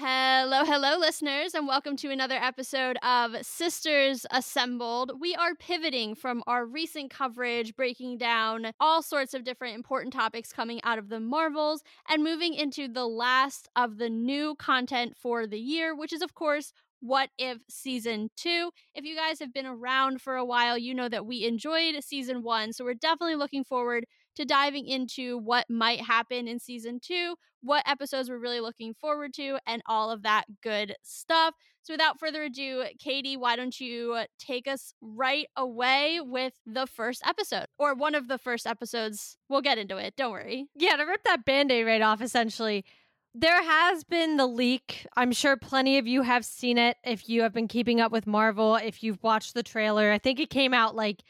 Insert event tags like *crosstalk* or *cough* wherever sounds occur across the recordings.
Hello, hello, listeners, and welcome to another episode of Sisters Assembled. We are pivoting from our recent coverage, breaking down all sorts of different important topics coming out of the Marvels, and moving into the last of the new content for the year, which is, of course, what If Season 2. If you guys have been around for a while, you know that we enjoyed Season 1, so we're definitely looking forward to diving into what might happen in Season 2, what episodes we're really looking forward to, and all of that good stuff. So without further ado, Katie, why don't you uh, take us right away with the first episode or one of the first episodes? We'll get into it. Don't worry. Yeah, to rip that band aid right off, essentially. There has been the leak. I'm sure plenty of you have seen it if you have been keeping up with Marvel, if you've watched the trailer. I think it came out like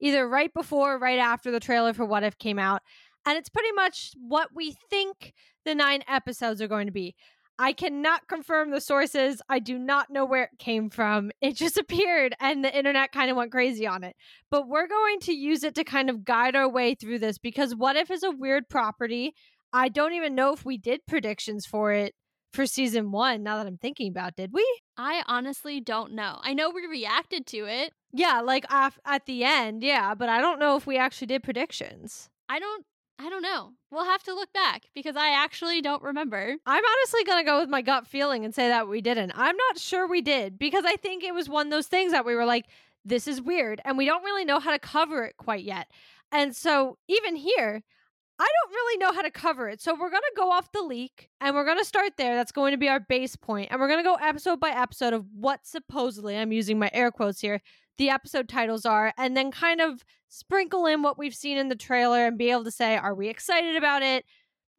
either right before or right after the trailer for What If came out. And it's pretty much what we think the nine episodes are going to be. I cannot confirm the sources. I do not know where it came from. It just *laughs* appeared and the internet kind of went crazy on it. But we're going to use it to kind of guide our way through this because What If is a weird property. I don't even know if we did predictions for it for season one, now that I'm thinking about did we? I honestly don't know. I know we reacted to it. Yeah, like off at the end, yeah, but I don't know if we actually did predictions. I don't I don't know. We'll have to look back because I actually don't remember. I'm honestly going to go with my gut feeling and say that we didn't. I'm not sure we did because I think it was one of those things that we were like, this is weird. And we don't really know how to cover it quite yet. And so even here, I don't really know how to cover it. So we're going to go off the leak and we're going to start there. That's going to be our base point. And we're going to go episode by episode of what supposedly, I'm using my air quotes here, the episode titles are, and then kind of sprinkle in what we've seen in the trailer and be able to say, are we excited about it?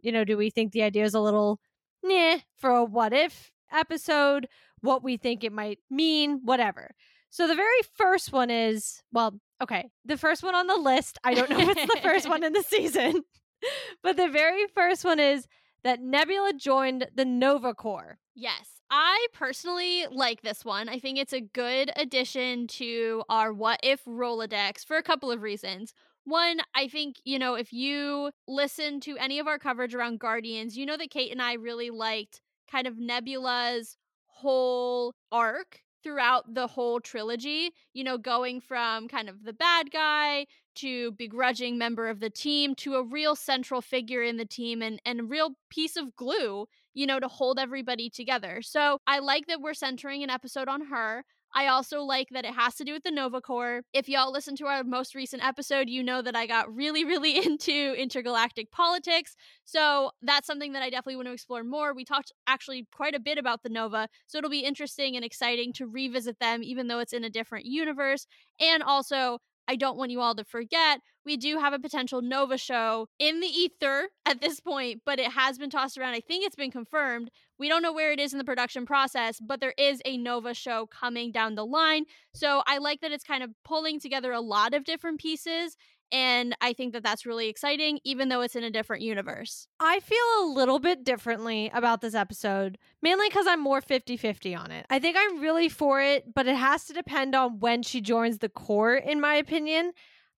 You know, do we think the idea is a little nah for a what if episode? What we think it might mean, whatever. So the very first one is, well, okay, the first one on the list. I don't know if it's the first one *laughs* in the season. *laughs* but the very first one is that Nebula joined the Nova Corps. Yes. I personally like this one. I think it's a good addition to our What If Rolodex for a couple of reasons. One, I think, you know, if you listen to any of our coverage around Guardians, you know that Kate and I really liked kind of Nebula's whole arc throughout the whole trilogy, you know, going from kind of the bad guy to begrudging member of the team to a real central figure in the team and, and a real piece of glue, you know, to hold everybody together. So I like that we're centering an episode on her. I also like that it has to do with the Nova Corps. If y'all listen to our most recent episode, you know that I got really, *laughs* really into intergalactic politics. So that's something that I definitely want to explore more. We talked actually quite a bit about the Nova, so it'll be interesting and exciting to revisit them, even though it's in a different universe. And also, I don't want you all to forget, we do have a potential Nova show in the ether at this point, but it has been tossed around. I think it's been confirmed. We don't know where it is in the production process, but there is a Nova show coming down the line. So I like that it's kind of pulling together a lot of different pieces and I think that that's really exciting, even though it's in a different universe. I feel a little bit differently about this episode, mainly because I'm more 50 50 on it. I think I'm really for it, but it has to depend on when she joins the Corps, in my opinion.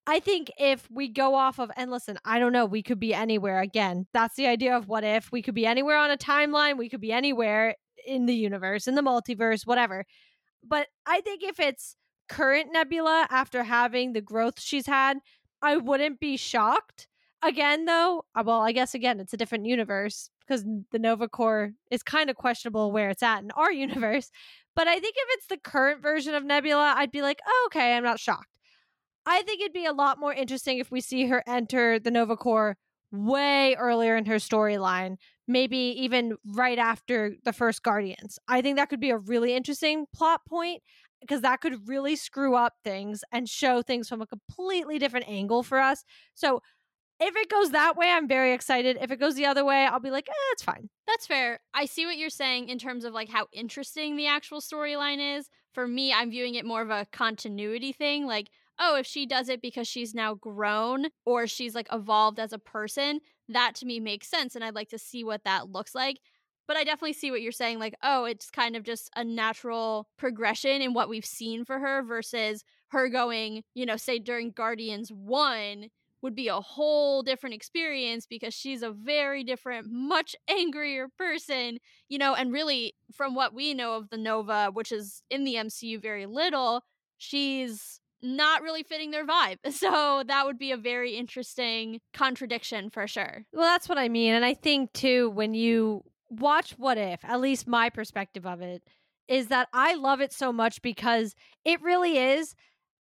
I think if we go off of, and listen, I don't know, we could be anywhere again. That's the idea of what if. We could be anywhere on a timeline, we could be anywhere in the universe, in the multiverse, whatever. But I think if it's current Nebula after having the growth she's had, I wouldn't be shocked. Again, though, uh, well, I guess again, it's a different universe because the Nova Corps is kind of questionable where it's at in our *laughs* universe. But I think if it's the current version of Nebula, I'd be like, oh, okay, I'm not shocked. I think it'd be a lot more interesting if we see her enter the Nova Corps way earlier in her storyline, maybe even right after the first Guardians. I think that could be a really interesting plot point because that could really screw up things and show things from a completely different angle for us. So if it goes that way, I'm very excited. If it goes the other way, I'll be like, eh, it's fine. That's fair. I see what you're saying in terms of like how interesting the actual storyline is. For me, I'm viewing it more of a continuity thing. Like, oh, if she does it because she's now grown or she's like evolved as a person, that to me makes sense. And I'd like to see what that looks like. But I definitely see what you're saying. Like, oh, it's kind of just a natural progression in what we've seen for her versus her going, you know, say during Guardians 1 would be a whole different experience because she's a very different, much *laughs* angrier person, you know, and really from what we know of the Nova, which is in the MCU very little, she's not really fitting their vibe. *laughs* So that would be a very interesting contradiction for sure. Well, that's what I mean. And I think too, when you watch What If, at least my perspective of it, is that I love it so much because it really is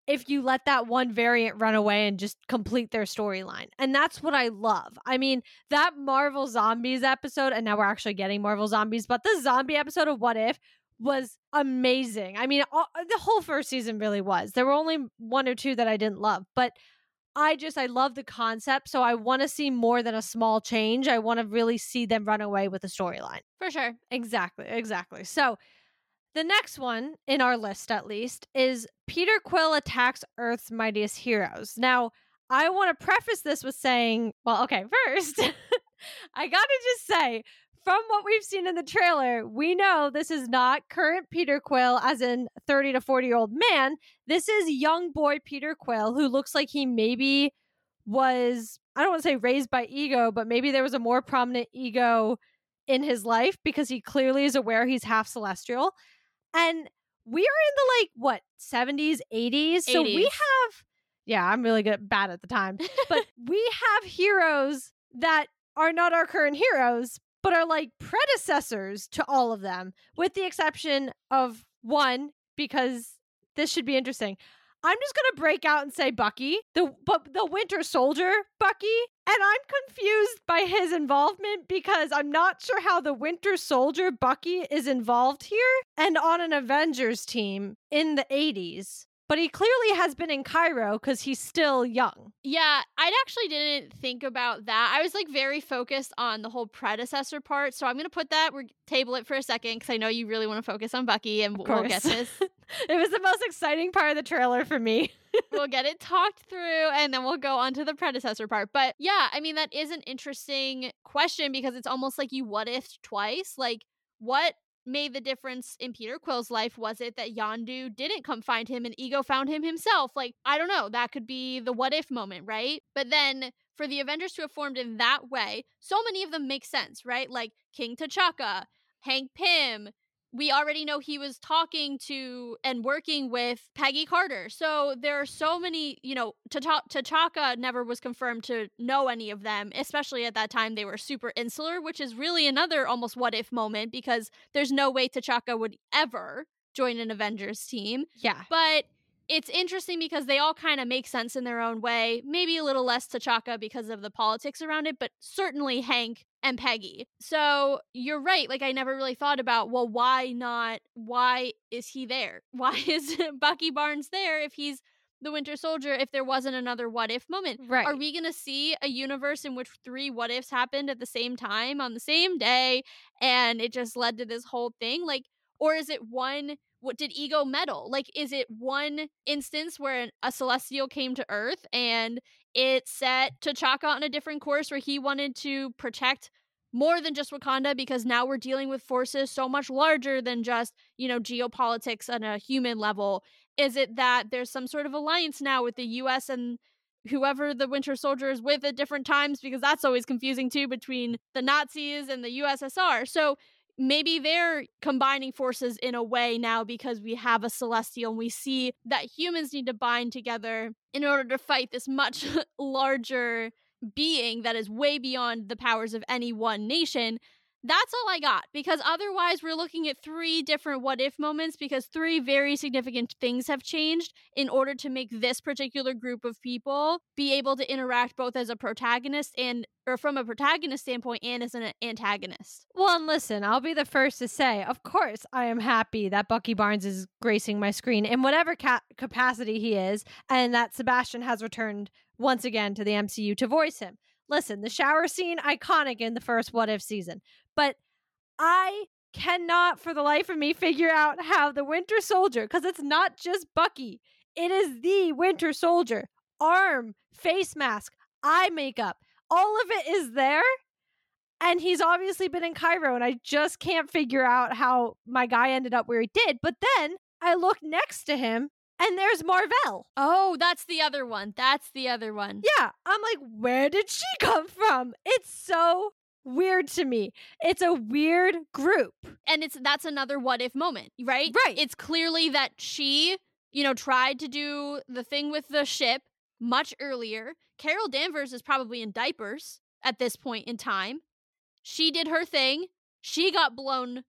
if you let that one variant run away and just complete their storyline. And that's what I love. I mean, that Marvel Zombies episode, and now we're actually getting Marvel Zombies, but the zombie episode of What If was amazing. I mean, all, the whole first season really was. There were only one or two that I didn't love, but I just I love the concept, so I want to see more than a small change. I want to really see them run away with the storyline. For sure. Exactly, exactly. So, the next one in our list at least is Peter Quill attacks Earth's mightiest heroes. Now, I want to preface this with saying, well, okay, *laughs* first, I got to just say from what we've seen in the trailer, we know this is not current Peter Quill, as in 30 to 40 year old man. This is young boy Peter Quill, who looks like he maybe was, I don't want to say raised by ego, but maybe there was a more prominent ego in his life because he clearly is aware he's half celestial. And we are in the like, what, 70s, 80s? 80s. So we have, yeah, I'm really good, bad at the time, but *laughs* we have heroes that are not our current heroes, but are like predecessors to all of them, with the exception of one, because this should be interesting. I'm just gonna break out and say Bucky, the the Winter Soldier Bucky, and I'm confused by his involvement because I'm not sure how the Winter Soldier Bucky is involved here and on an Avengers team in the 80s but he clearly has been in cryo because he's still young. Yeah, I actually didn't think about that. I was like very focused on the whole predecessor part. So I'm going to put that, we're table it for a second because I know you really want to focus on Bucky and we'll get this. *laughs* it was the most exciting part of the trailer for me. *laughs* we'll get it talked through and then we'll go on to the predecessor part. But yeah, I mean, that is an interesting question because it's almost like you what if twice. Like, what made the difference in Peter Quill's life? Was it that Yondu didn't come find him and Ego found him himself? Like, I don't know. That could be the what if moment, right? But then for the Avengers to have formed in that way, so many of them make sense, right? Like King T'Chaka, Hank Pym, we already know he was talking to and working with Peggy Carter. So there are so many, you know, T'Chaka never was confirmed to know any of them, especially at that time they were super insular, which is really another almost what if moment because there's no way T'Chaka would ever join an Avengers team. Yeah. But it's interesting because they all kind of make sense in their own way. Maybe a little less T'Chaka because of the politics around it, but certainly Hank and Peggy. So you're right. Like, I never really thought about, well, why not? Why is he there? *laughs* Why is Bucky Barnes there if he's the Winter Soldier if there wasn't another what if moment? Right. Are we going to see a universe in which three what ifs happened at the same time on the same day and it just led to this whole thing? Like, or is it one what did ego meddle like is it one instance where a celestial came to earth and it set T'Chaka on a different course where he wanted to protect more than just Wakanda because now we're dealing with forces so much larger than just, you know, geopolitics on a human level. Is it that there's some sort of alliance now with the US and whoever the Winter Soldier is with at different times because that's always confusing too between the Nazis and the USSR. So maybe they're combining forces in a way now because we have a celestial and we see that humans need to bind together in order to fight this much *laughs* larger being that is way beyond the powers of any one nation that's all I got because otherwise we're looking at three different what if moments because three very significant things have changed in order to make this particular group of people be able to interact both as a protagonist and or from a protagonist standpoint and as an antagonist. Well, and listen, I'll be the first to say, of course, I am happy that Bucky Barnes is gracing my screen in whatever ca- capacity he is and that Sebastian has returned once again to the MCU to voice him. Listen, the shower scene iconic in the first what if season. But I cannot for the life of me figure out how the Winter Soldier, because it's not just Bucky, it is the Winter Soldier. Arm, face mask, eye makeup, all of it is there. And he's obviously been in cryo, and I just can't figure out how my guy ended up where he did. But then I look next to him, and there's Mar-Vell. Oh, that's the other one. That's the other one. Yeah, I'm like, where did she *laughs* come from? It's so weird to me. It's a weird group. And it's that's another what if moment, right? Right. It's clearly that she, you know, tried to do the thing with the ship much earlier. Carol Danvers is probably in diapers at this point in time. She did her thing. She got blown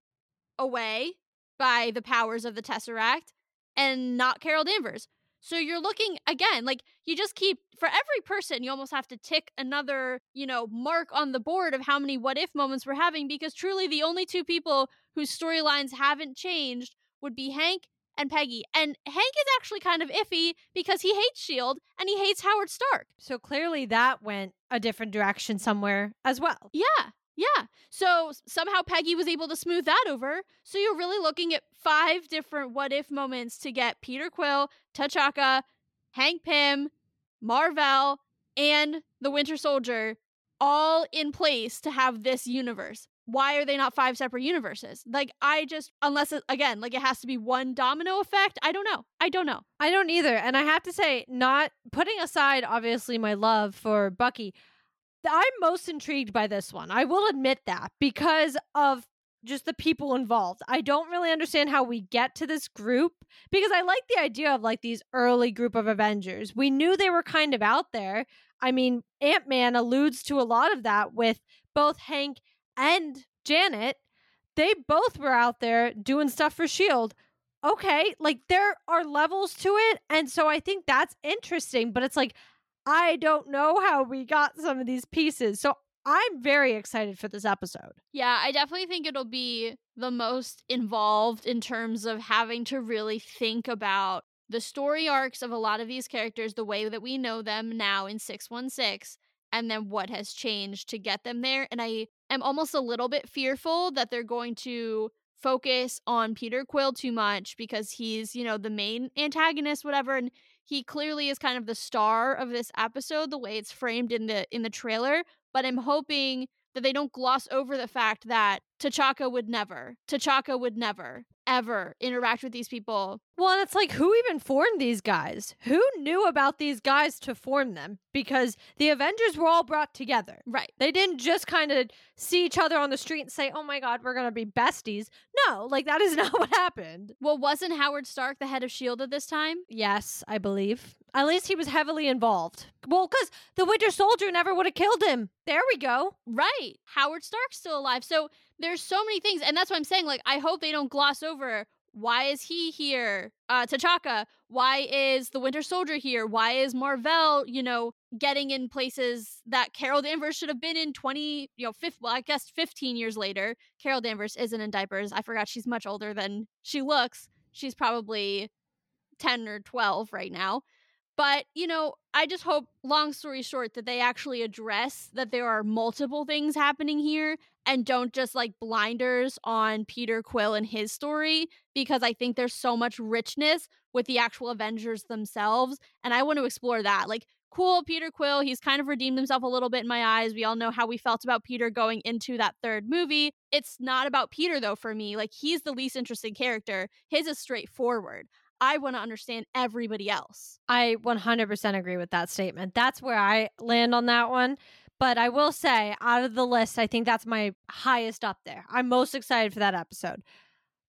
away by the powers of the Tesseract and not Carol Danvers. So you're looking again, like you just keep for every person, you almost have to tick another, you know, mark on the board of how many what if moments we're having because truly the only two people whose storylines haven't changed would be Hank and Peggy. And Hank is actually kind of iffy because he hates S.H.I.E.L.D. and he hates Howard Stark. So clearly that went a different direction somewhere as well. Yeah. Yeah. So somehow Peggy was able to smooth that over. So you're really looking at five different what if moments to get Peter Quill, T'Chaka, Hank Pym, Mar-Vell, and the Winter Soldier all in place to have this universe. Why are they not five separate universes? Like, I just, unless it, again, like it has to be one domino effect. I don't know. I don't know. I don't either. And I have to say, not putting aside obviously my love for Bucky, I'm most intrigued by this one. I will admit that because of just the people involved. I don't really understand how we get to this group because I like the idea of like these early group of Avengers. We knew they were kind of out there. I mean, Ant Man alludes to a lot of that with both Hank and Janet. They both were out there doing stuff for S.H.I.E.L.D. Okay, like there are levels to it. And so I think that's interesting, but it's like, I don't know how we got some of these pieces. So I'm very excited for this episode. Yeah, I definitely think it'll be the most involved in terms of having to really think about the story arcs of a lot of these characters, the way that we know them now in 616, and then what has changed to get them there. And I am almost a little bit fearful that they're going to focus on Peter Quill too much because he's, you know, the main antagonist, whatever. And he clearly is kind of the star of this episode, the way it's framed in the in the trailer but I'm hoping that they don't gloss over the fact that T'Chaka would never, T'Chaka would never, ever interact with these people. Well, and it's like, who even formed these guys? Who knew about these guys to form them? Because the Avengers were all brought together. Right. They didn't just kind of see each other on the street and say, oh my God, we're going to be besties. No, like that is *laughs* not what happened. Well, wasn't Howard Stark the head of S.H.I.E.L.D. at this time? Yes, I believe. At least he was heavily involved. Well, because the Winter Soldier never would have killed him. There we go. Right. Howard Stark's still alive. So there's so many things. And that's what I'm saying. Like, I hope they don't gloss over why is he here? Uh, T'Chaka, why is the Winter Soldier here? Why is Mar-Vell, you know, getting in places that Carol Danvers should have been in 20, you know, fifth, well, I guess 15 years later. Carol Danvers isn't in diapers. I forgot she's much older than she looks. She's probably 10 or 12 right now. But, you know, I just hope, long story short, that they actually address that there are multiple things happening here and don't just like blinders on Peter Quill and his story, because I think there's so much richness with the actual Avengers themselves. And I want to explore that. Like, cool, Peter Quill, he's kind of redeemed himself a little bit in my eyes. We all know how we felt about Peter going into that third movie. It's not about Peter, though, for me. Like, he's the least interesting character. His is straightforward. I want to understand everybody else. I 100% agree with that statement. That's where I land on that one. But I will say, out of the list, I think that's my highest up there. I'm most excited for that episode.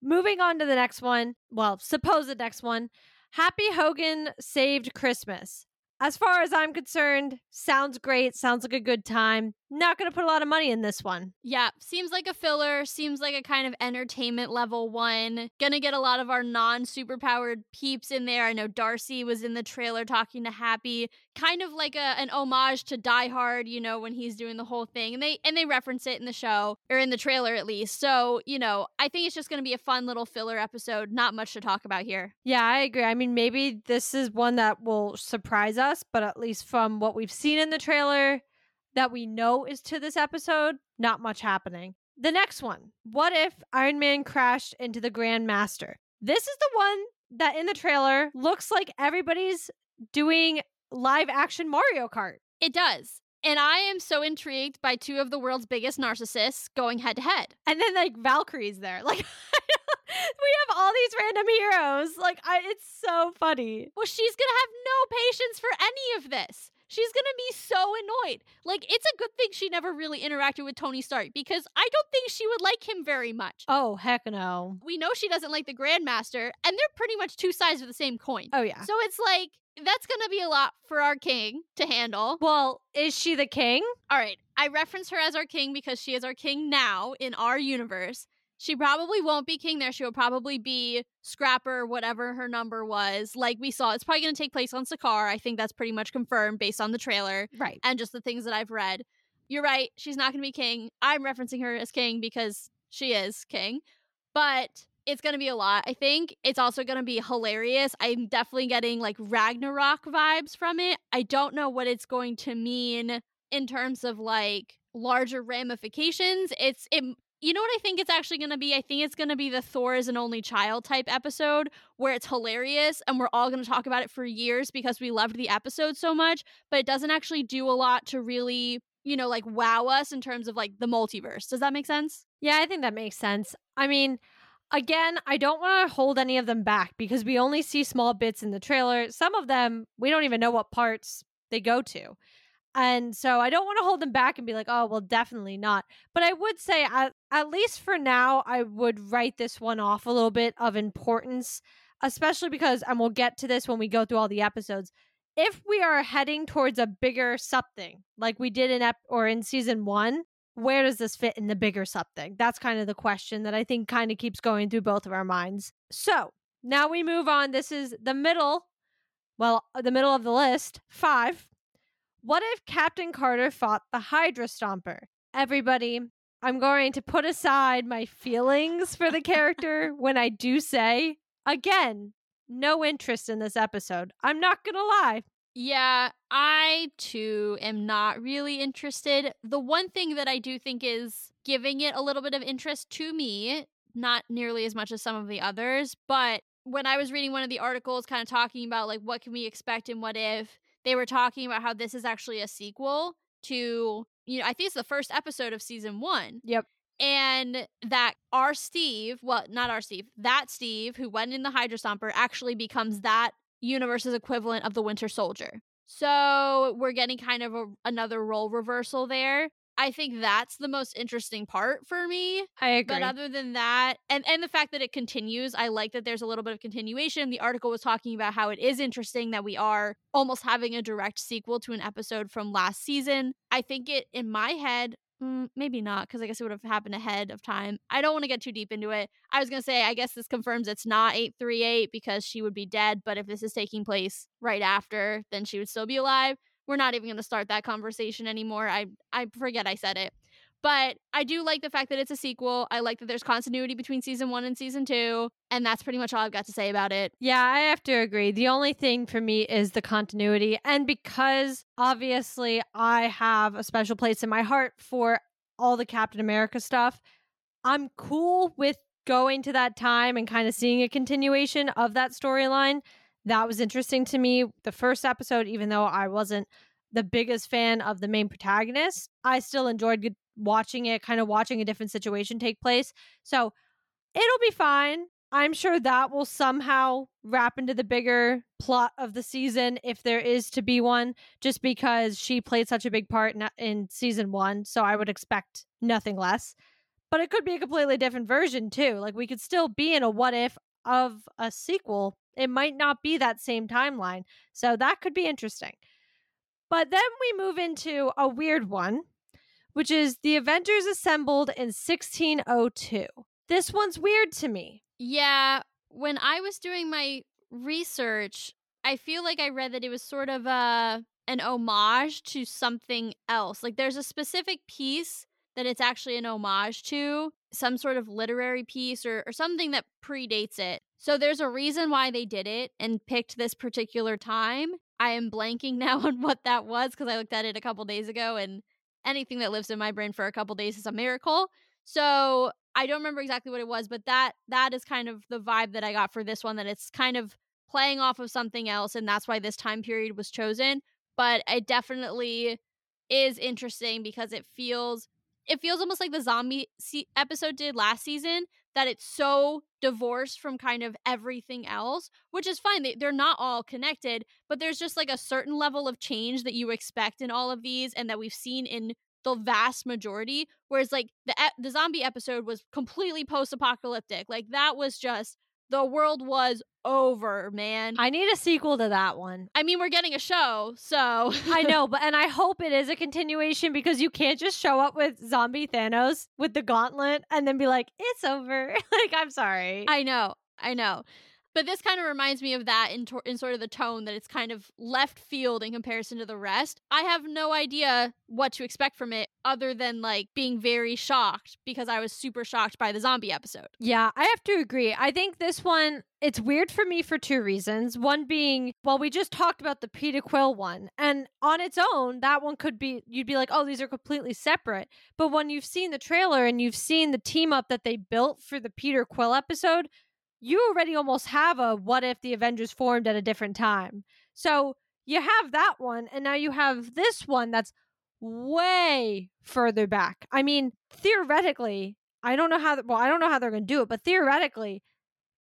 Moving on to the next one, well, suppose the next one Happy Hogan Saved Christmas as far as I'm concerned, sounds great. Sounds like a good time. Not going to put a lot of money in this one. Yeah, seems like a filler. Seems like a kind of entertainment level one. Gonna get a lot of our non superpowered peeps in there. I know Darcy was in the trailer talking to Happy, kind of like a an homage to Die Hard. You know when he's doing the whole thing, and they and they reference it in the show or in the trailer at least. So you know, I think it's just gonna be a fun little filler episode. Not much to talk about here. Yeah, I agree. I mean, maybe this is one that will surprise us, but at least from what we've seen in the trailer that we know is to this episode, not much happening. The next one What if Iron Man crashed into the Grand Master? This is the one that in the trailer looks like everybody's doing live action Mario Kart. It does. And I am so intrigued by two of the world's biggest narcissists going head to head. And then like Valkyrie's there. *laughs* Like we have all these random heroes. Like, I, it's so funny. Well, she's gonna have no patience for any of this. She's gonna be so annoyed. Like, it's a good thing she never really interacted with Tony Stark because I don't think she would like him very much. Oh, heck no. We know she doesn't like the Grandmaster, and they're pretty much two sides of the same coin. Oh, yeah. So it's like, that's gonna be a lot for our king to handle. Well, is she the king? All right, I reference her as our king because she is our king now in our universe. She probably won't be king there. She will probably be Scrapper, whatever her number was. Like we saw, it's probably going to take place on Sakaar. I think that's pretty much confirmed based on the trailer Right. and just the things that I've read. You're right. She's not going to be king. I'm referencing her as king because she is king. But it's going to be a lot. I think it's also going to be hilarious. I'm definitely getting like Ragnarok vibes from it. I don't know what it's going to mean in terms of like larger ramifications. It's it you know what I think it's actually going to be? I think it's going to be the Thor is an only child type episode where it's hilarious and we're all going to talk about it for years because we loved the episode so much, but it doesn't actually do a lot to really, you know, like wow us in terms of like the multiverse. Does that make sense? Yeah, I think that makes sense. I mean, again, I don't want to hold any of them back because we only see small bits in the trailer. Some of them, we don't even know what parts they go to. And so I don't want to hold them back and be like, oh, well, definitely not. But I would say, uh, at, least for now, I would write this one off a little bit of importance, especially because, and we'll get to this when we go through all the episodes. If we are heading towards a bigger something, like we did in ep or in season one, where does this fit in the bigger something? That's kind of the question that I think kind of keeps going through both of our minds. So now we move on. This is the middle, well, uh, the middle of the list, five. What if Captain Carter fought the Hydra Stomper? Everybody, I'm going to put aside my feelings for the character *laughs* when I do say, again, no interest in this episode. I'm not going to lie. Yeah, I too am not really interested. The one thing that I do think is giving it a little bit of interest to me, not nearly as much as some of the others, but when I was reading one of the articles kind of talking about like what can we expect and what if, they were talking about how this is actually a sequel to, you know, I think it's the first episode of season 1. Yep. And that our Steve, well, not our Steve, that Steve who went in the Hydra Stomper actually becomes that universe's equivalent of the Winter Soldier. So we're getting kind of a, another role reversal there. I think that's the most interesting part for me. I agree. But other than that, and and the fact that it continues, I like that there's a little bit of continuation. The article was talking about how it is interesting that we are almost having a direct sequel to an episode from last season. I think it in my head, mm, maybe not because I guess it would have happened ahead of time. I don't want to get too deep into it. I was gonna say I guess this confirms it's not eight three eight because she would be dead. But if this is taking place right after, then she would still be alive we're not even going to start that conversation anymore. I I forget I said it. But I do like the fact that it's a sequel. I like that there's continuity between season 1 and season 2, and that's pretty much all I've got to say about it. Yeah, I have to agree. The only thing for me is the continuity and because obviously I have a special place in my heart for all the Captain America stuff, I'm cool with going to that time and kind of seeing a continuation of that storyline that was interesting to me. The first episode, even though I wasn't the biggest fan of the main protagonist, I still enjoyed watching it, kind of watching a different situation take place. So it'll be fine. I'm sure that will somehow wrap into the bigger plot of the season if there is to be one, just because she played such a big part in, in season one. So I would expect nothing less. But it could be a completely different version too. Like we could still be in a what if of a sequel it might not be that same timeline. So that could be interesting. But then we move into a weird one, which is the Avengers assembled in 1602. This one's weird to me. Yeah, when I was doing my research, I feel like I read that it was sort of a an homage to something else. Like there's a specific piece that it's actually an homage to, some sort of literary piece or, or something that predates it. So there's a reason why they did it and picked this particular time. I am blanking *laughs* now on what that was because I looked at it a couple days ago and anything that lives in my brain for a couple days is a miracle. So I don't remember exactly what it was, but that that is kind of the vibe that I got for this one that it's kind of playing off of something else and that's why this time period was chosen, but it definitely is interesting because it feels it feels almost like the zombie se- episode did last season that it's so divorced from kind of everything else, which is fine. They, they're not all connected, but there's just like a certain level of change that you expect in all of these and that we've seen in the vast majority. Whereas like the the zombie episode was completely post apocalyptic. Like that was just the world was over, man. I need a sequel to that one. I mean, we're getting a show, so I *laughs* know, but and I hope it is a continuation because you can't just show up with zombie Thanos with the gauntlet and then be like, "It's over." *laughs* like, I'm sorry. I know. I know. But this kind of reminds me of that in, to- in sort of the tone that it's kind of left field in comparison to the rest. I have no idea what to expect from it other than like being very shocked because I was super shocked by the zombie episode. Yeah, I have to agree. I think this one it's weird for me for two reasons. One being, well, we just talked about the Peter Quill one, and on its own, that one could be you'd be like, oh, these are completely separate. But when you've seen the trailer and you've seen the team up that they built for the Peter Quill episode, you already almost have a what if the Avengers formed at a different time. So you have that one, and now you have this one that's way further back. I mean, theoretically, I don't know how. Well, I don't know how they're going to do it, but theoretically,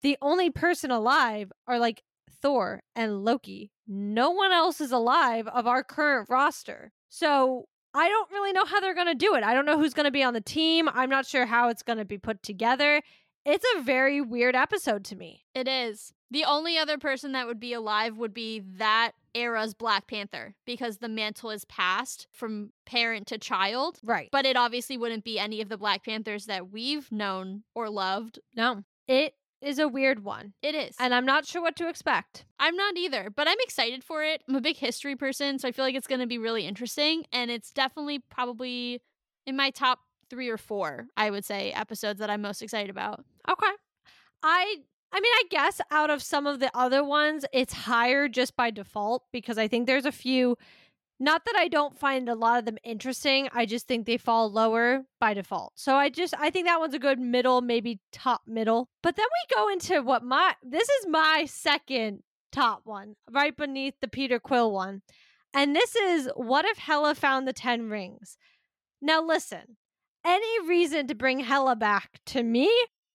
the only person alive are like Thor and Loki. No one else is alive of our current roster. So I don't really know how they're going to do it. I don't know who's going to be on the team. I'm not sure how it's going to be put together. It's a very weird episode to me. It is. The only other person that would be alive would be that era's Black Panther because the mantle is passed from parent to child. Right. But it obviously wouldn't be any of the Black Panthers that we've known or loved. No. It is a weird one. It is. And I'm not sure what to expect. I'm not either, but I'm excited for it. I'm a big history person, so I feel like it's going to be really interesting. And it's definitely probably in my top three or four, I would say, episodes that I'm most excited about. Okay. I I mean, I guess out of some of the other ones, it's higher just by default because I think there's a few not that I don't find a lot of them interesting, I just think they fall lower by default. So I just I think that one's a good middle, maybe top middle. But then we go into what my this is my second top one, right beneath the Peter Quill one. And this is what if Hela found the 10 rings? Now listen, any reason to bring Hela back to me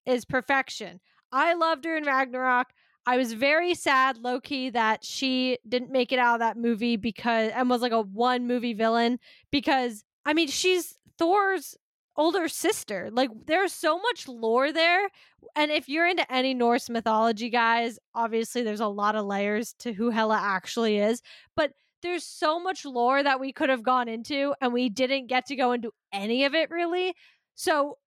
is perfection. I loved her in Ragnarok. I was very sad, low key, that she didn't make it out of that movie because and was like a one movie villain because I mean she's Thor's older sister. Like there's so much lore there. And if you're into any Norse mythology, guys, obviously there's a lot of layers to who Hela actually is. But there's so much lore that we could have gone into and we didn't get to go into any of it really. So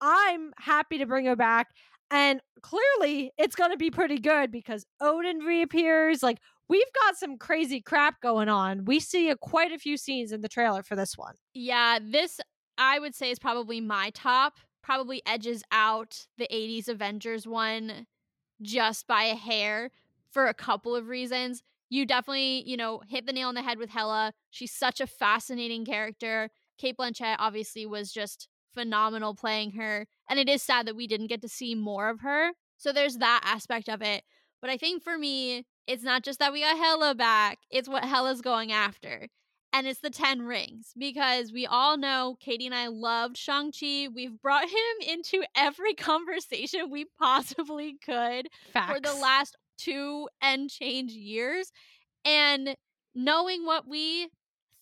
I'm happy to bring her back. And clearly it's going to be pretty good because Odin reappears. Like we've got some crazy crap going on. We see a, quite a few scenes in the trailer for this one. Yeah, this I would say is probably my top. Probably edges out the 80s Avengers one just by a hair for a couple of reasons you definitely, you know, hit the nail on the head with Hela. She's such a fascinating character. Cate Blanchett obviously was just phenomenal playing her. And it is sad that we didn't get to see more of her. So there's that aspect of it. But I think for me, it's not just that we got Hela back, it's what Hela's going after. And it's the 10 rings because we all know Katie and I loved Shang-Chi. We've brought *laughs* him into every *laughs* conversation we possibly could Facts. for the last two and change years. And knowing what we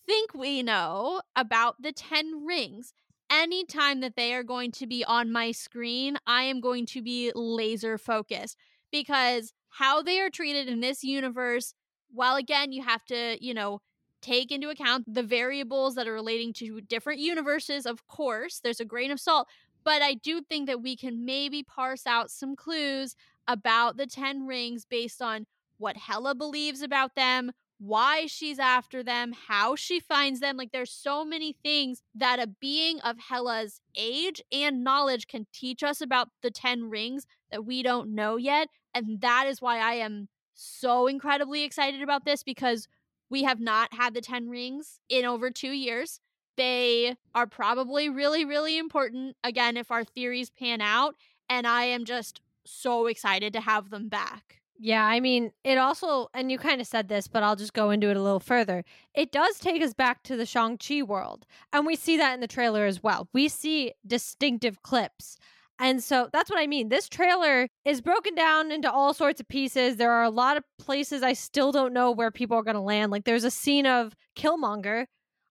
think we know about the 10 rings, anytime that they are going to be on my screen, I am going to be laser focused because how they are treated in this universe, while again, you have to, you know, take into account the variables that are relating to different universes, of course, there's a grain of salt. But I do think that we can maybe parse out some clues about the 10 rings based on what Hela believes about them, why she's after them, how she finds them. Like, there's so many things that a being of Hela's age and knowledge can teach us about the 10 rings that we don't know yet. And that is why I am so incredibly excited about this because we have not had the 10 rings in over two years. They are probably really, really important, again, if our theories pan out. And I am just so excited to have them back. Yeah, I mean, it also, and you kind of said this, but I'll just go into it a little further. It does take us back to the Shang-Chi world. And we see that in the trailer as well. We see distinctive clips. And so that's what I mean. This trailer is broken down into all sorts of pieces. There are a lot of places I still don't know where people are going to land. Like there's a scene of Killmonger.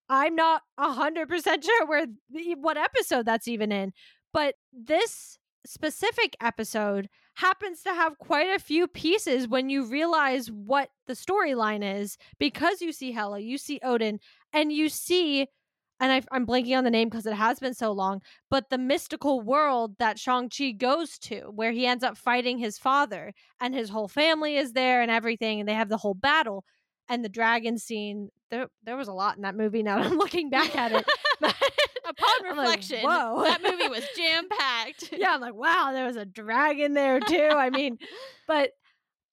I'm not 100% sure where what episode that's even in. But this specific episode happens to have quite a few pieces when you realize what the storyline is because you see Hela, you see Odin, and you see and I, am blanking on the name because it has been so long, but the mystical world that Shang-Chi goes to, where he ends up fighting his father, and his whole family is there and everything, and they have the whole battle. And the dragon scene, there there was a lot in that movie now I'm looking back at it. *laughs* Upon reflection, like, whoa. that movie was *laughs* jam packed. yeah, I'm like, wow, there was a dragon there *laughs* too. I mean, but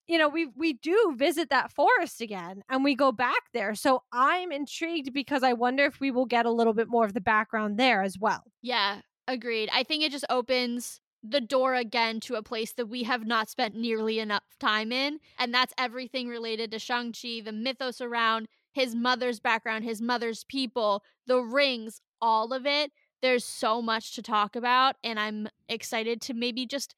you know, we we do visit that forest again and we go back there. So I'm intrigued because I wonder if we will get a little bit more of the background there as well. Yeah, agreed. I think it just opens the door again to a place that we have not spent nearly enough time in. And that's everything related to Shang-Chi, the mythos around his mother's background, his mother's people, the rings, all of it. There's so much to talk about. And I'm excited to maybe just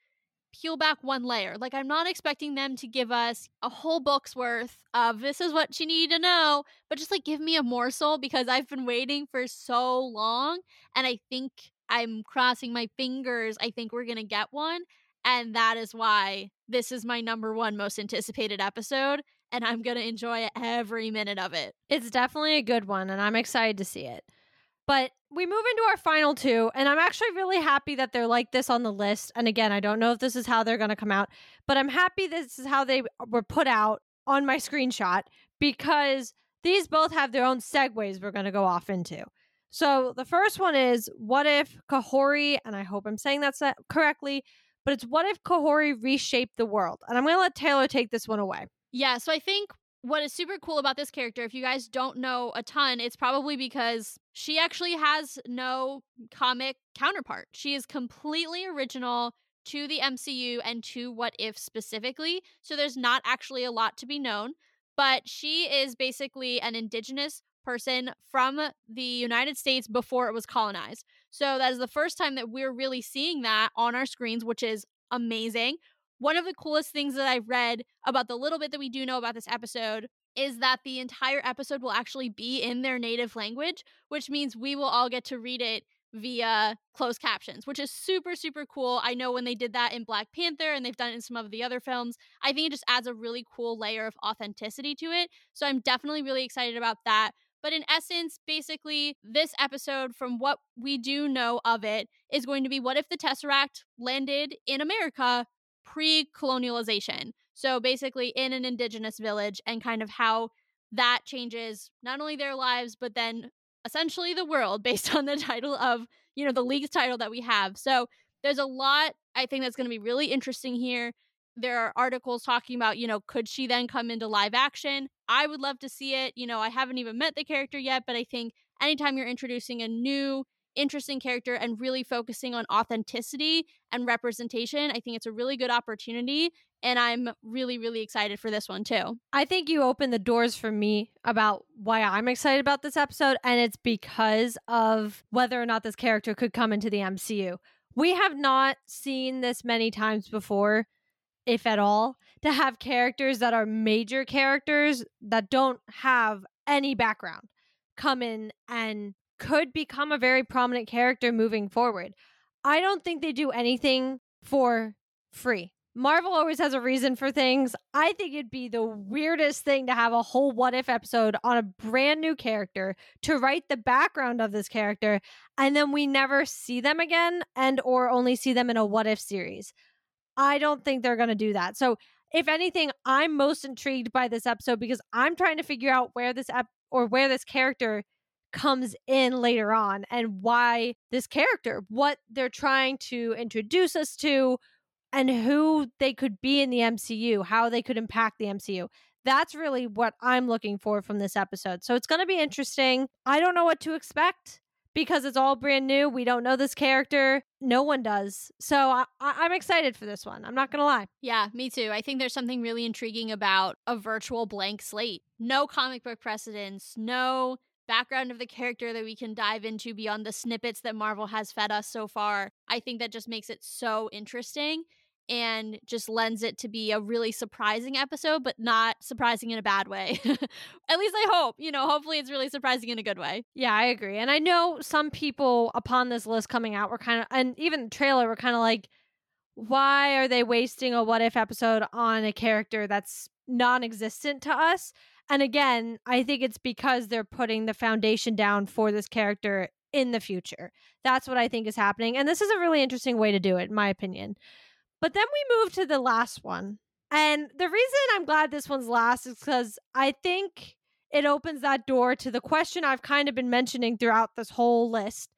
peel back one layer. Like I'm not expecting them to give us a whole book's worth of this is what you need to know, but just like give me a morsel because I've been waiting for so long and I think I'm crossing my fingers. I think we're going to get one and that is why this is my number 1 most anticipated episode and I'm going to enjoy every minute of it. It's definitely a good one and I'm excited to see it. But we move into our final two, and I'm actually really happy that they're like this on the list. And again, I don't know if this is how they're going to come out, but I'm happy this is how they were put out on my screenshot because these both have their own segues we're going to go off into. So the first one is what if Kahori, and I hope I'm saying that correctly, but it's what if Kahori reshaped the world? And I'm going to let Taylor take this one away. Yeah, so I think what is super cool about this character, if you guys don't know a ton, it's probably because she actually has no comic counterpart. She is completely original to the MCU and to What If specifically. So there's not actually a lot to be known, but she is basically an indigenous person from the United States before it was colonized. So that is the first time that we're really seeing that on our screens, which is amazing. One of the coolest things that I've read about the little bit that we do know about this episode is that the entire episode will actually be in their native language, which means we will all get to read it via closed captions, which is super, super cool. I know when they did that in Black Panther and they've done it in some of the other films, I think it just adds a really cool layer of authenticity to it. So I'm definitely really excited about that. But in essence, basically, this episode, from what we do know of it, is going to be what if the Tesseract landed in America pre colonialization. So basically, in an indigenous village, and kind of how that changes not only their lives, but then essentially the world *laughs* based on the title of, you know, the league's title that we have. So there's a lot I think that's going to be really interesting here. There are articles talking about, you know, could she then come into live action? I would love to see it. You know, I haven't even met the character yet, but I think anytime you're introducing a new interesting character and really focusing on authenticity and representation, I think it's a really good opportunity. And I'm really, really excited for this one too. I think you opened the doors for me about why I'm excited about this episode. And it's because of whether or not this character could come into the MCU. We have not seen this many times before, if at all, to have characters that are major characters that don't have any background come in and could become a very prominent character moving forward. I don't think they do anything for free. Marvel always has a reason for things. I think it'd be the weirdest thing to have a whole what if episode on a brand new character to write the background of this character and then we never see them again and or only see them in a what if series. I don't think they're going to do that. So, if anything, I'm most intrigued by this episode because I'm trying to figure out where this ep- or where this character comes in later on and why this character, what they're trying to introduce us to, and who they could be in the MCU, how they could impact the MCU. That's really what I'm looking for from this episode. So it's going to be interesting. I don't know what to expect because it's all brand new. We don't know this character. No one does. So I, am excited for this one. I'm not going to lie. Yeah, me too. I think there's something really intriguing about a virtual blank slate. No comic book precedents, no background of the character that we can dive into beyond the snippets that Marvel has fed us so far. I think that just makes it so interesting and just lends it to be a really surprising episode, but not surprising in a bad way. *laughs* At least I hope. You know, hopefully it's really surprising in a good way. Yeah, I agree. And I know some people upon this list coming out were kind of, and even the trailer were kind of like, why are they wasting a what if episode on a character that's non existent to us? And again, I think it's because they're putting the foundation down for this character in the future. That's what I think is happening. And this is a really interesting way to do it, in my opinion. But then we move to the last one. And the reason I'm glad this one's last is because I think it opens that door to the question I've kind of been mentioning throughout this whole list.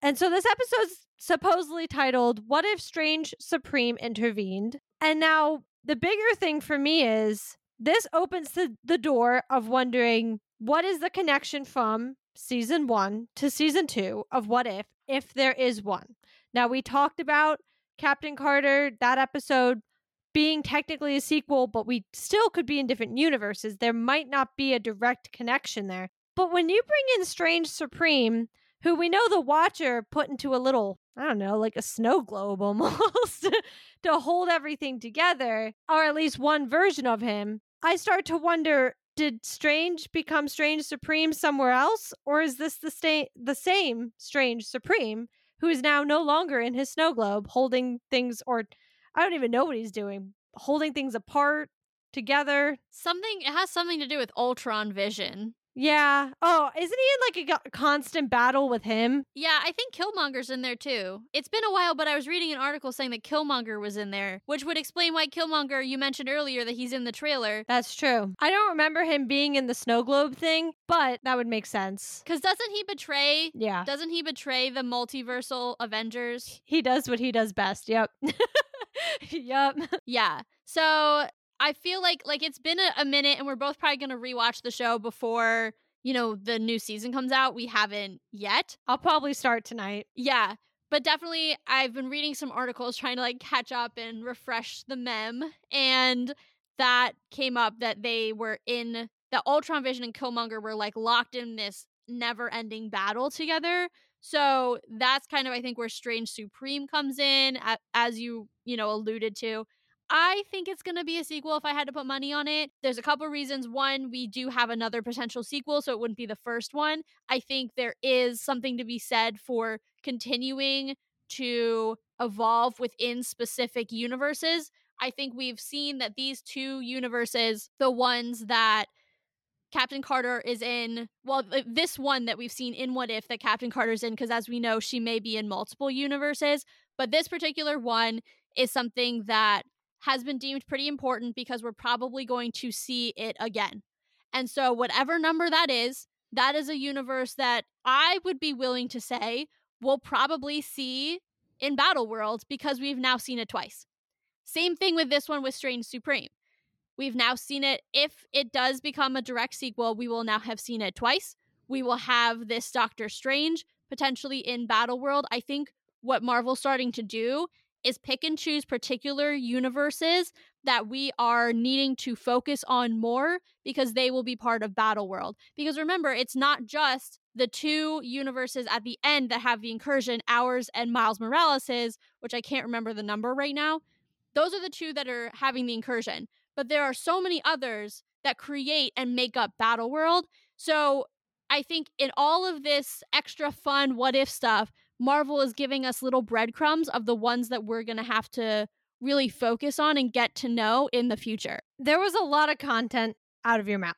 And so this episode's supposedly titled, What If Strange Supreme Intervened? And now the bigger thing for me is this opens the, the door of wondering what is the connection from season one to season two of What If, if there is one. Now, we talked about Captain Carter, that episode being technically a sequel, but we still could be in different universes. There might not be a direct connection there. But when you bring in Strange Supreme, who we know the Watcher put into a little, I don't know, like a snow globe *laughs* almost to hold everything together, or at least one version of him, I start to wonder did Strange become Strange Supreme somewhere else? Or is this the, sta- the same Strange Supreme? who is now no longer in his snow globe holding things or I don't even know what he's doing, holding things apart together. Something it has something to do with Ultron vision. Yeah. Oh, isn't he in like a constant battle with him? Yeah, I think Killmonger's in there too. It's been a while, but I was reading an article saying that Killmonger was in there, which would explain why Killmonger, you mentioned earlier that he's in the trailer. That's true. I don't remember him being in the snow globe thing, but that would make sense. Because doesn't he betray? Yeah. Doesn't he betray the multiversal Avengers? He does what he does best. Yep. *laughs* yep. Yeah. So I feel like like it's been a, a minute, and we're both probably gonna rewatch the show before you know the new season comes out. We haven't yet. I'll probably start tonight. Yeah, but definitely I've been reading some articles trying to like catch up and refresh the mem, and that came up that they were in that Ultron Vision and Killmonger were like locked in this never-ending battle together. So that's kind of I think where Strange Supreme comes in, as you you know alluded to. I think it's going to be a sequel if I had to put money on it. There's a couple reasons. One, we do have another potential sequel, so it wouldn't be the first one. I think there is something to be said for continuing to evolve within specific universes. I think we've seen that these two universes, the ones that Captain Carter is in, well, this one that we've seen in What If that Captain Carter's in, because as we know, she may be in multiple universes, but this particular one is something that has been deemed pretty important because we're probably going to see it again. And so, whatever number that is, that is a universe that I would be willing to say we'll probably see in Battle World because we've now seen it twice. Same thing with this one with Strange Supreme. We've now seen it. If it does become a direct sequel, we will now have seen it twice. We will have this Doctor Strange potentially in Battle World. I think what Marvel's starting to do is pick and choose particular universes that we are needing to focus on more because they will be part of Battle World. Because remember, it's not just the two universes at the end that have the incursion, ours and Miles Morales's, which I can't remember the number right now. Those are the two that are having the incursion. But there are so many others that create and make up Battle World. So I think in all of this extra fun what if stuff, Marvel is giving us little breadcrumbs of the ones that we're going to have to really focus on and get to know in the future. There was a lot of content out of your mouth.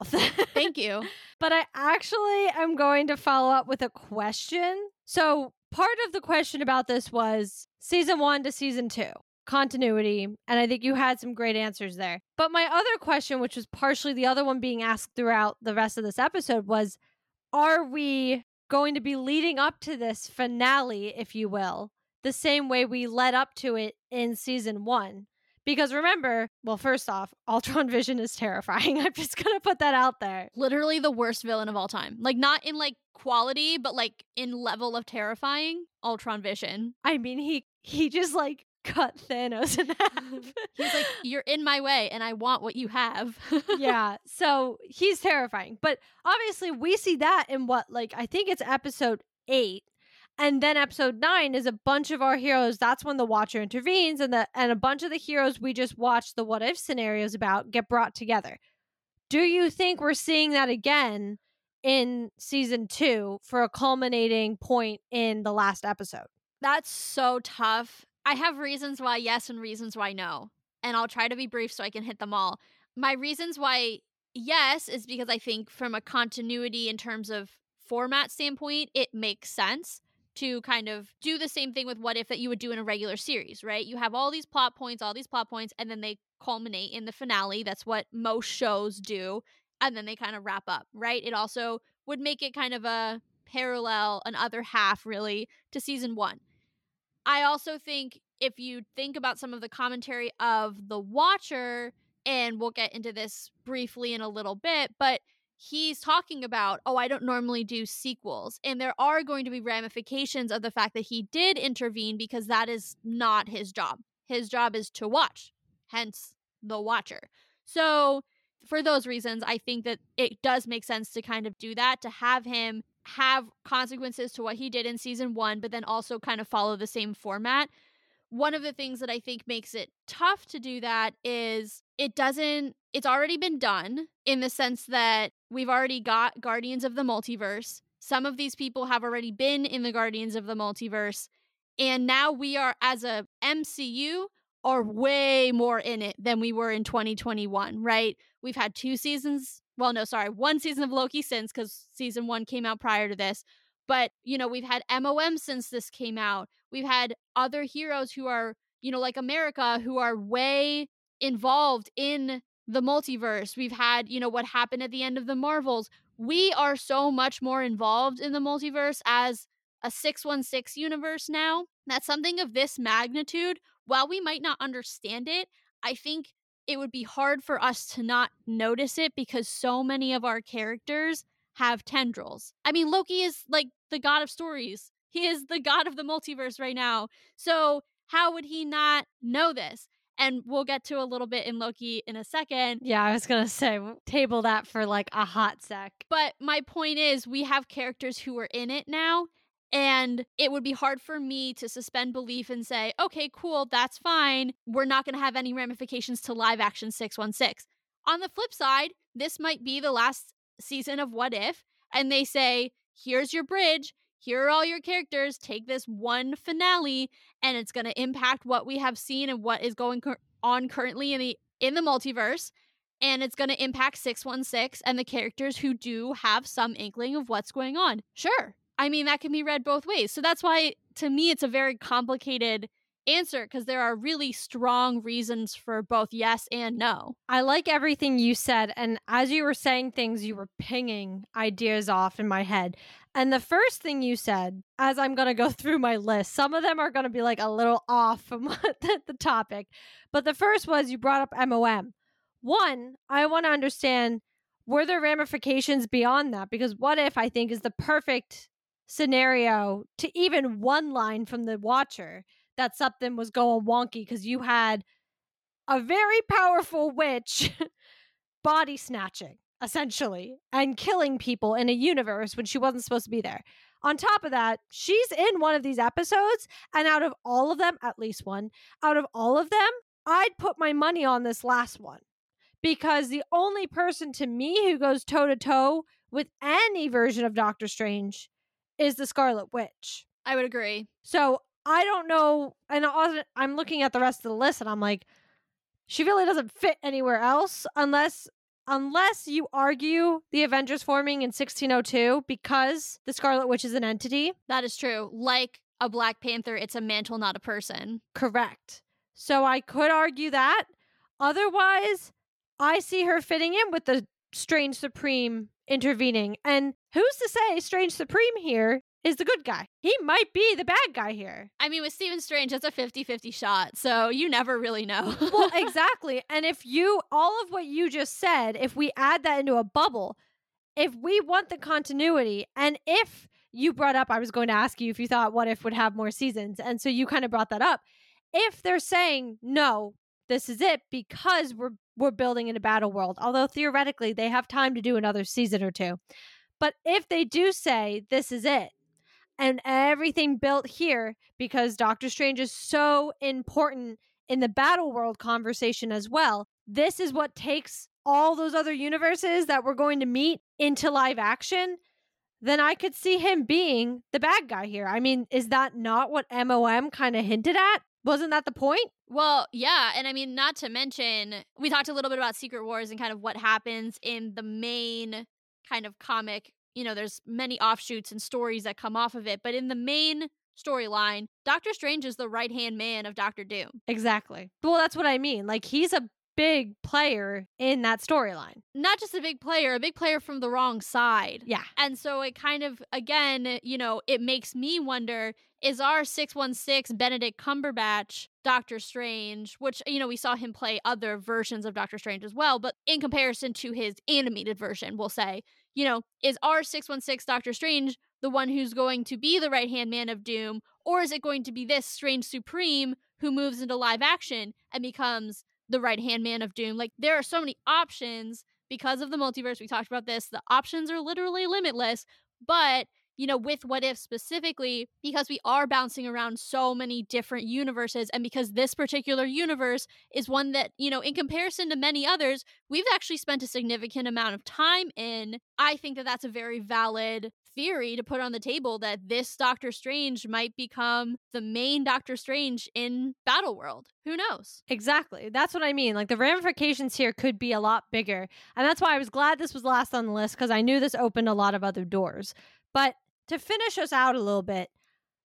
Thank *laughs* you. But I actually am going to follow up with a question. So, part of the question about this was season one to season two continuity. And I think you had some great answers there. But my other question, which was partially the other one being asked throughout the rest of this episode, was Are we going to be leading up to this finale, if you will, the same way we led up to it in season one. Because remember, well, first off, *laughs* Ultron Vision is terrifying. I'm just gonna put that out there. Literally the worst villain of all time. Like not in like quality, but like in level of terrifying. Ultron Vision. I mean, he he just like cut Thanos in *laughs* half. He's like, You're in my way and I want what you have. *laughs* yeah. So he's terrifying. But obviously, we see that in what, like, I think it's episode eight. And then episode nine is a bunch of our heroes. That's when the Watcher intervenes, and the and a bunch of the heroes we just watched the what if scenarios about get brought together. Do you think we're seeing that again in season two for a culminating point in the last episode? That's so tough. I have reasons why yes and reasons why no. And I'll try to be brief so I can hit them all. My reasons why yes is because I think from a continuity in terms of format standpoint, it makes sense to kind of do the same thing with what if that you would do in a regular series, right? You have all these plot points, all these plot points, and then they culminate in the finale. That's what most shows do. And then they kind of wrap up, right? It also would make it kind of a parallel, an other half really, to season one. I also think if you think about some of the commentary of The Watcher, and we'll get into this briefly in a little bit, but he's talking about, oh, I don't normally do sequels. And there are going to be ramifications of the fact that he did intervene because that is not his job. His job is to watch, hence the watcher. So, for those reasons, I think that it does make sense to kind of do that, to have him have consequences to what he did in season one, but then also kind of follow the same format. One of the things that I think makes it tough to do that is it doesn't, it's already been done in the sense that we've already got Guardians of the Multiverse. Some of these people have already been in the Guardians of the Multiverse. And now we are, as a MCU, are way more in it than we were in 2021, right? We've had two seasons. Well, no, sorry, one season of Loki since because season one came out prior to this. But, you know, we've had MOM since this came out. We've had other heroes who are, you know, like America, who are way involved in the multiverse. We've had, you know, what happened at the end of the Marvels. We are so much more involved in the multiverse as a 616 universe now. That something of this magnitude, while we might not understand it, I think it would be hard for us to not notice it because so many of our characters have tendrils. I mean, Loki is like the god of stories. He is the god of the multiverse right now. So, how would he not know this? And we'll get to a little bit in Loki in a second. Yeah, I was going *laughs* to say, table that for like a hot sec. But my point is, we have characters who are in it now. And it would be hard for me to suspend belief and say, okay, cool, that's fine. We're not going to have any ramifications to live action 616. On the flip side, this might be the last season of What If. And they say, here's your bridge. Here are all your characters. Take this one finale, and it's going to impact what we have seen and what is going on currently in the in the multiverse and it's going to impact 616 and the characters who do have some inkling of what's going on. Sure. I mean, that can be read both ways. So that's why, to me, it's a very complicated answer because there are really strong reasons for both yes and no. I like everything you said. And as you were saying things, you were pinging ideas off in my head. And the first thing you said, as I'm going to go *laughs* through my list, some of them are going to be like a little off from *laughs* the, topic. But the first was you brought up MOM. One, I want to understand were there ramifications beyond that? Because what if I think is the perfect scenario to even one line from the watcher that something was going wonky because you had a very powerful witch *laughs* body snatching essentially and killing people in a universe when she wasn't supposed to be there. On top of that, she's in one of these episodes, and out of all of them, at least one, out of all of them, I'd put my money on this last one because the only person to me who goes toe to toe with any version of Doctor Strange is the Scarlet Witch. I would agree. So I don't know. And I'm looking at the rest of the list and I'm like, she really doesn't fit anywhere else unless unless you argue the Avengers forming in 1602 because the Scarlet Witch is an entity. That is true. Like a Black Panther, it's a mantle, not a person. Correct. So I could argue that. Otherwise, I see her fitting in with the Strange Supreme intervening. And who's to say Strange Supreme here is the good guy? He might be the bad guy here. I mean, with Stephen Strange, it's a 50 50 shot. So you never really know. well, *laughs* exactly. And if you, all of what you just said, if we add that into a bubble, if we want the continuity, and if you brought up, I was going to ask you if you thought What If would have more seasons. And so you kind of brought that up. if they're saying no, this is it because we're we're building in a battle world. Although theoretically they have time to do another season or two. But if they do say this is it and everything built here because Doctor Strange is so important in the battle world conversation as well. This is what takes all those other universes that we're going to meet into live action. Then I could see him being the bad guy here. I mean, is that not what MOM kind of hinted at? Wasn't that the point? Well, yeah. And I mean, not to mention, we talked a little bit about Secret Wars and kind of what happens in the main kind of comic. You know, there's many offshoots and stories that come off of it. But in the main storyline, Doctor Strange is the right hand man of Doctor Doom. Exactly. Well, that's what I mean. Like, he's a big player in that storyline. Not just a big player, a big player from the wrong side. Yeah. And so it kind of, again, you know, it makes me wonder is our 616 Benedict Cumberbatch Doctor Strange, which, you know, we saw him play other versions of Doctor Strange as well, but in comparison to his animated version, we'll say, you know, is our 616 Doctor Strange the one who's going to be the right hand man of Doom, or is it going to be this Strange Supreme who moves into live action and becomes the right hand man of Doom? Like, there are so many options because of the multiverse. We talked about this. The options are literally limitless, but you know, with What If specifically, because we are bouncing around so many different universes, and because this particular universe is one that, you know, in comparison to many others, we've actually spent a significant amount of time in, I think that that's a very valid theory to put on the table that this Doctor Strange might become the main Doctor Strange in Battle World. Who knows? Exactly. That's what I mean. Like the ramifications here could be a lot bigger. And that's why I was glad this was last on the list because I knew this opened a lot of other doors. But to finish us out a little bit,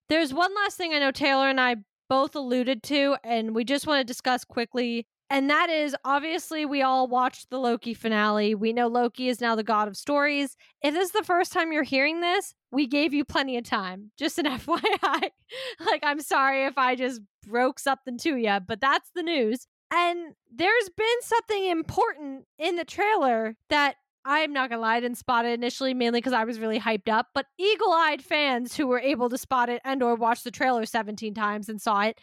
there's one last thing I know Taylor and I both alluded to, and we just want to discuss quickly. And that is obviously, we all watched the Loki finale. We know Loki is now the god of stories. If this is the first time you're hearing this, we gave you plenty of time. Just an *laughs* FYI. like, I'm sorry if I just broke something to you, but that's the news. And there's been something important in the trailer that I'm not gonna lie, I didn't spot it initially, mainly because I was really hyped up. But eagle-eyed fans who were able to spot it and or watch the trailer 17 times and saw it,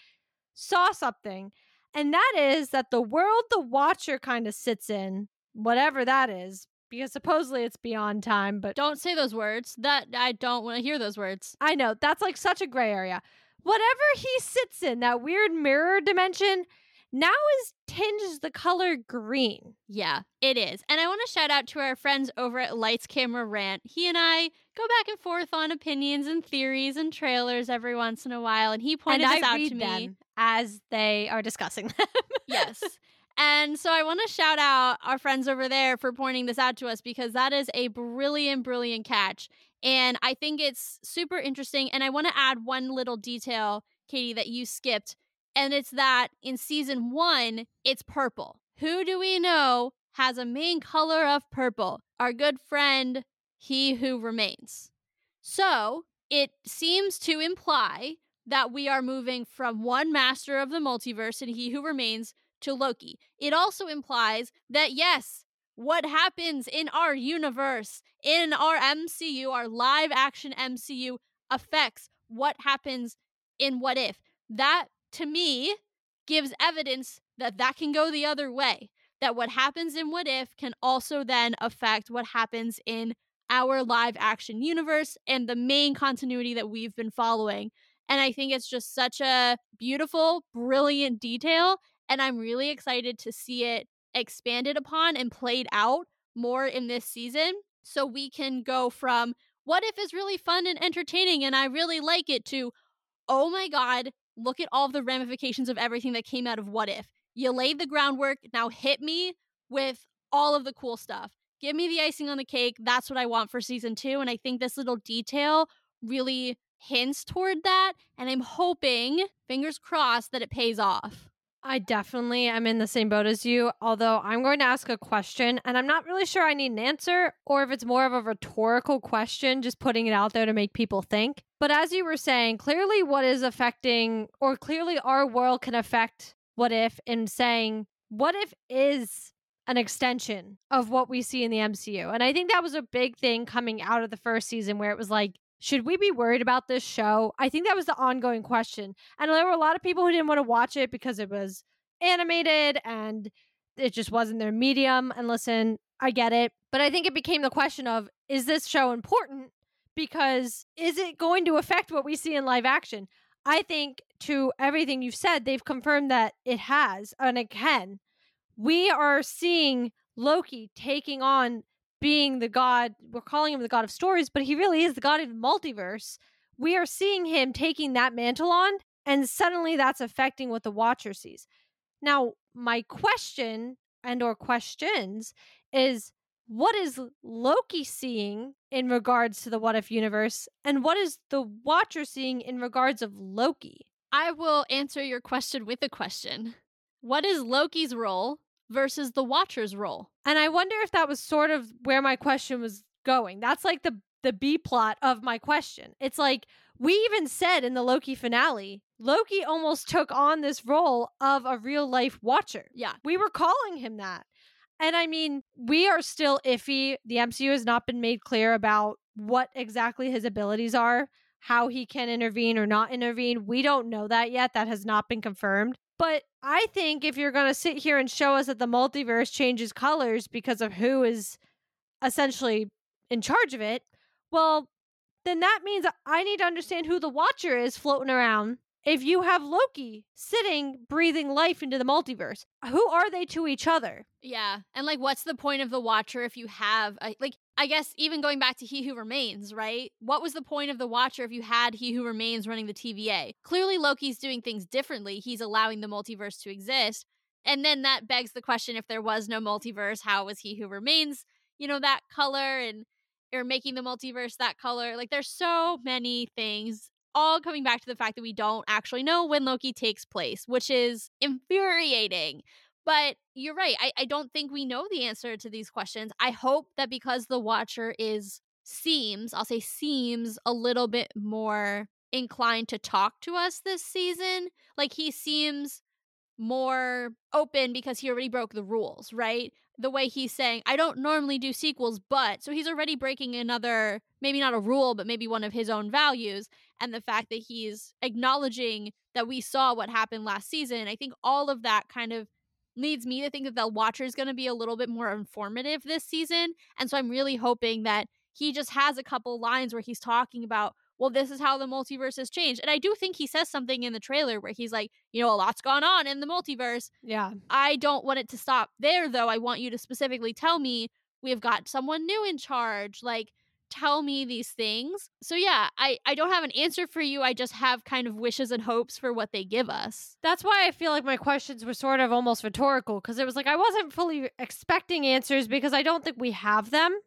saw something. And that is that the world the watcher kind of sits in, whatever that is, because supposedly it's beyond time, but don't say those words. That I don't want to hear those words. I know, that's like such a gray area. Whatever he sits in, that weird mirror dimension, now is tinged the color green. Yeah, it is. And I want to shout out to our friends over at Lights Camera Rant. He and I go back and forth on opinions and theories and trailers every once in a while, and he pointed and this out to me as they are discussing them. *laughs* yes. And so I want to shout out our friends over there for pointing this out to us because that is a brilliant, brilliant catch. And I think it's super interesting. And I want to add one little detail, Katie, that you skipped and it's that in season one, it's purple. Who do we know has a main color of purple? Our good friend, He Who Remains. So it seems to imply that we are moving from one master of the multiverse and He Who Remains to Loki. It also implies that, yes, what happens in our universe, in our MCU, our live action MCU, affects what happens in What If. That to me gives evidence that that can go the other way. That what happens in What If can also then affect what happens in our live action universe and the main continuity that we've been following. And I think it's just such a beautiful, brilliant detail. And I'm really excited to see it expanded upon and played out more in this season. So we can go from what if is really fun and entertaining and I really like it to, oh my God, look at all the ramifications of everything that came out of What If. You laid the groundwork, now hit me with all of the cool stuff. Give me the icing on the cake. That's what I want for season two. And I think this little detail really hints toward that. And I'm hoping, fingers crossed, that it pays off. I definitely am in the same boat as you, although I'm going to ask a question and I'm not really sure I need an answer or if it's more of a rhetorical question, just putting it out there to make people think. But as you were saying, clearly what is affecting, or clearly our world can affect what if in saying, what if is an extension of what we see in the MCU. And I think that was a big thing coming out of the first season where it was like, should we be worried about this show? I think that was the ongoing question. And there were a lot of people who didn't want to watch it because it was animated and it just wasn't their medium. And listen, I get it. But I think it became the question of is this show important? Because is it going to affect what we see in live action? I think to everything you've said, they've confirmed that it has and it can. We are seeing Loki taking on being the god, we're calling him the god of stories, but he really is the god of the multiverse. We are seeing him taking that mantle on, and suddenly that's affecting what the watcher sees. Now, my question and or questions is what is Loki seeing in regards to the what if universe and what is the watcher seeing in regards of Loki? I will answer your question with a question. What is Loki's role versus the watcher's role? And I wonder if that was sort of where my question was going. That's like the the B plot of my question. It's like we even said in the Loki finale, Loki almost took on this role of a real life watcher. Yeah. We were calling him that. And I mean, we are still iffy. The MCU has not been made clear about what exactly his abilities are, how he can intervene or not intervene. We don't know that yet. That has not been confirmed. But I think if you're going to sit here and show us that the multiverse changes colors because of who is essentially in charge of it, well, then that means I need to understand who the Watcher is floating around. If you have Loki sitting, breathing life into the multiverse, who are they to each other? Yeah. And like, what's the point of the Watcher if you have, a, like, I guess even going back to He Who Remains, right? What was the point of the Watcher if you had He Who Remains running the TVA? Clearly, Loki's doing things differently. He's allowing the multiverse to exist. And then that begs the question if there was no multiverse, how was He Who Remains, you know, that color and or making the multiverse that color? Like, there's so many things all coming back to the fact that we don't actually know when Loki takes place, which is infuriating. But you're right. I, I don't think we know the answer to these questions. I hope that because the Watcher is seems, I'll say seems a little bit more inclined to talk to us this season. Like he seems more open because he already broke the rules, right? The way he's saying, I don't normally do sequels, but so he's already breaking another, maybe not a rule, but maybe one of his own values. And the fact that he's acknowledging that we saw what happened last season, I think all of that kind of leads me to think that the Watcher is going to be a little bit more informative this season. And so I'm really hoping that he just has a couple lines where he's talking about, well, this is how the multiverse has changed. And I do think he says something in the trailer where he's like, you know, a lot's gone on in the multiverse. Yeah. I don't want it to stop there, though. I want you to specifically tell me we've got someone new in charge. Like, tell me these things. So yeah, I I don't have an answer for you. I just have kind of wishes and hopes for what they give us. That's why I feel like my questions were sort of almost rhetorical because it was like I wasn't fully expecting answers because I don't think we have them.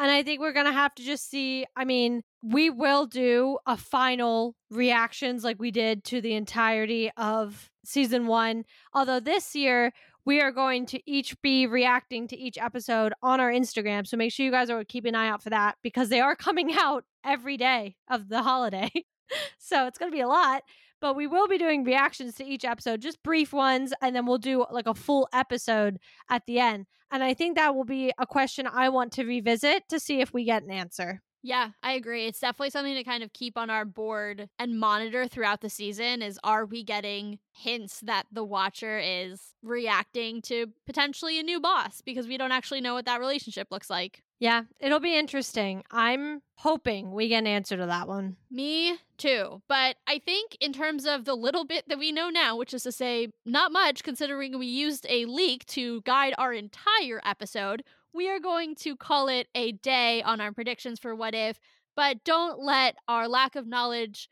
And I think we're going to have to just see. I mean, we will do a final reactions like we did to the entirety of season one. Although this year we are going to each be reacting to each episode on our Instagram. So make sure you guys are keeping an eye out for that because they are *laughs* coming out every day of the holiday. *laughs* so it's going to be a lot, but we will be doing reactions to each episode, just brief ones, and then we'll do like a full episode at the end. And I think that will be a question I want to revisit to see if we get an answer. Yeah, I agree. It's definitely something to kind of keep on our board and monitor throughout the season is are we getting hints that the watcher is reacting to potentially a new boss because we don't actually know what that relationship looks like. Yeah, it'll be interesting. I'm hoping we get an answer to that one. Me too. But I think, in terms of the little bit that we know now, which is to say, not much considering we used a leak to guide our entire episode, we are going to call it a day on our predictions for what if, but don't let our lack of knowledge,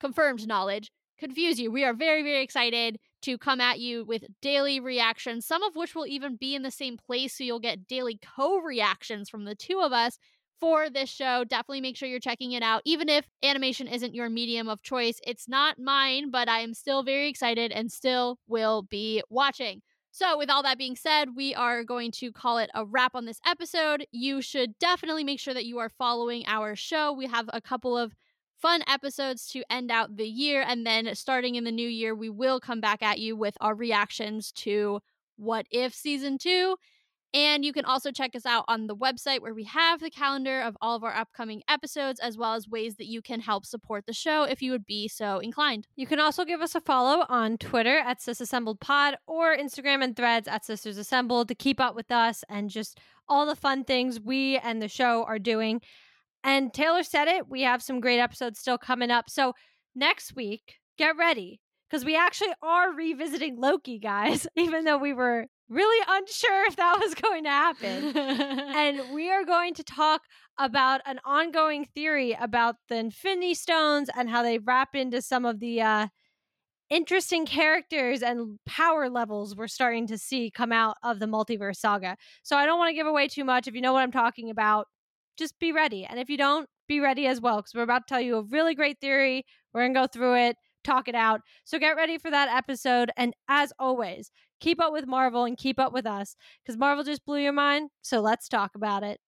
confirmed knowledge, confuse you. We are very, very excited to come at you with daily reactions, some of which will even be in the same place. So you'll get daily co reactions from the two of us for this show. Definitely make sure you're checking it out. Even if animation isn't your medium of choice, it's not mine, but I am still very excited and still will be watching. So, with all that being said, we are going to call it a wrap on this episode. You should definitely make sure that you are following our show. We have a couple of fun episodes to end out the year. And then starting in the new year, we will come back at you with our reactions to What If Season 2. And you can also check us out on the website where we have the calendar of all of our upcoming episodes, as well as ways that you can help support the show if you would be so inclined. You can also give us a follow on Twitter at SisAssembledPod or Instagram and threads at Sisters Assembled to keep up with us and just all the fun things we and the show are doing. And Taylor said it, we have some great episodes still coming up. So next week, get ready because we actually are revisiting Loki, guys, *laughs* even though we were really unsure if that was going to happen. and *laughs* we are going to talk about an ongoing theory about the Infinity Stones and how they wrap into some of the uh, interesting characters and power levels we're starting to see come out of the multiverse saga. So I don't want to give away too much. If you know what I'm talking about, just be ready. And if you don't, be ready as well because we're about to tell you a really great theory. We're going to go through it talk it out. So get ready for that episode. And as always, keep up with Marvel and keep up with us because Marvel just blew your mind. So let's talk about it.